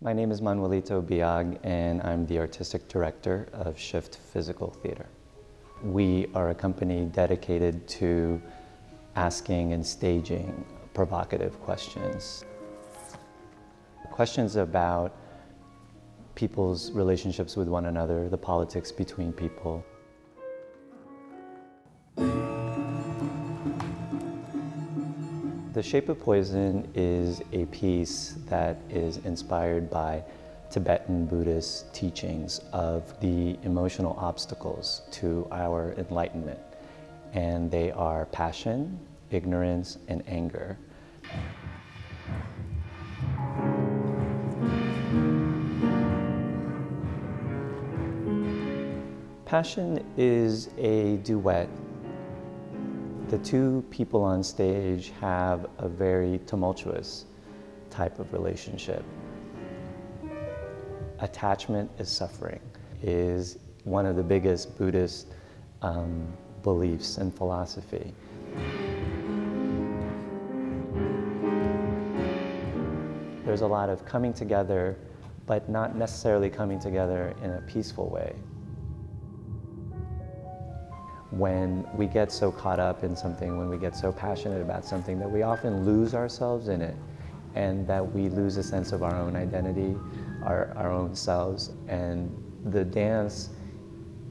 My name is Manuelito Biag, and I'm the artistic director of Shift Physical Theater. We are a company dedicated to asking and staging provocative questions. Questions about people's relationships with one another, the politics between people. The Shape of Poison is a piece that is inspired by Tibetan Buddhist teachings of the emotional obstacles to our enlightenment. And they are passion, ignorance, and anger. Passion is a duet the two people on stage have a very tumultuous type of relationship. Attachment is suffering, is one of the biggest Buddhist um, beliefs and philosophy. There's a lot of coming together, but not necessarily coming together in a peaceful way when we get so caught up in something, when we get so passionate about something, that we often lose ourselves in it and that we lose a sense of our own identity, our, our own selves. And the dance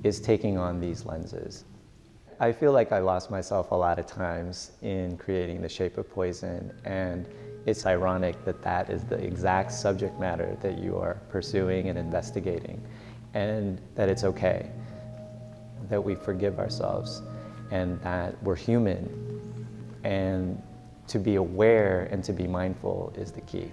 is taking on these lenses. I feel like I lost myself a lot of times in creating The Shape of Poison, and it's ironic that that is the exact subject matter that you are pursuing and investigating, and that it's okay that we forgive ourselves and that we're human. And to be aware and to be mindful is the key.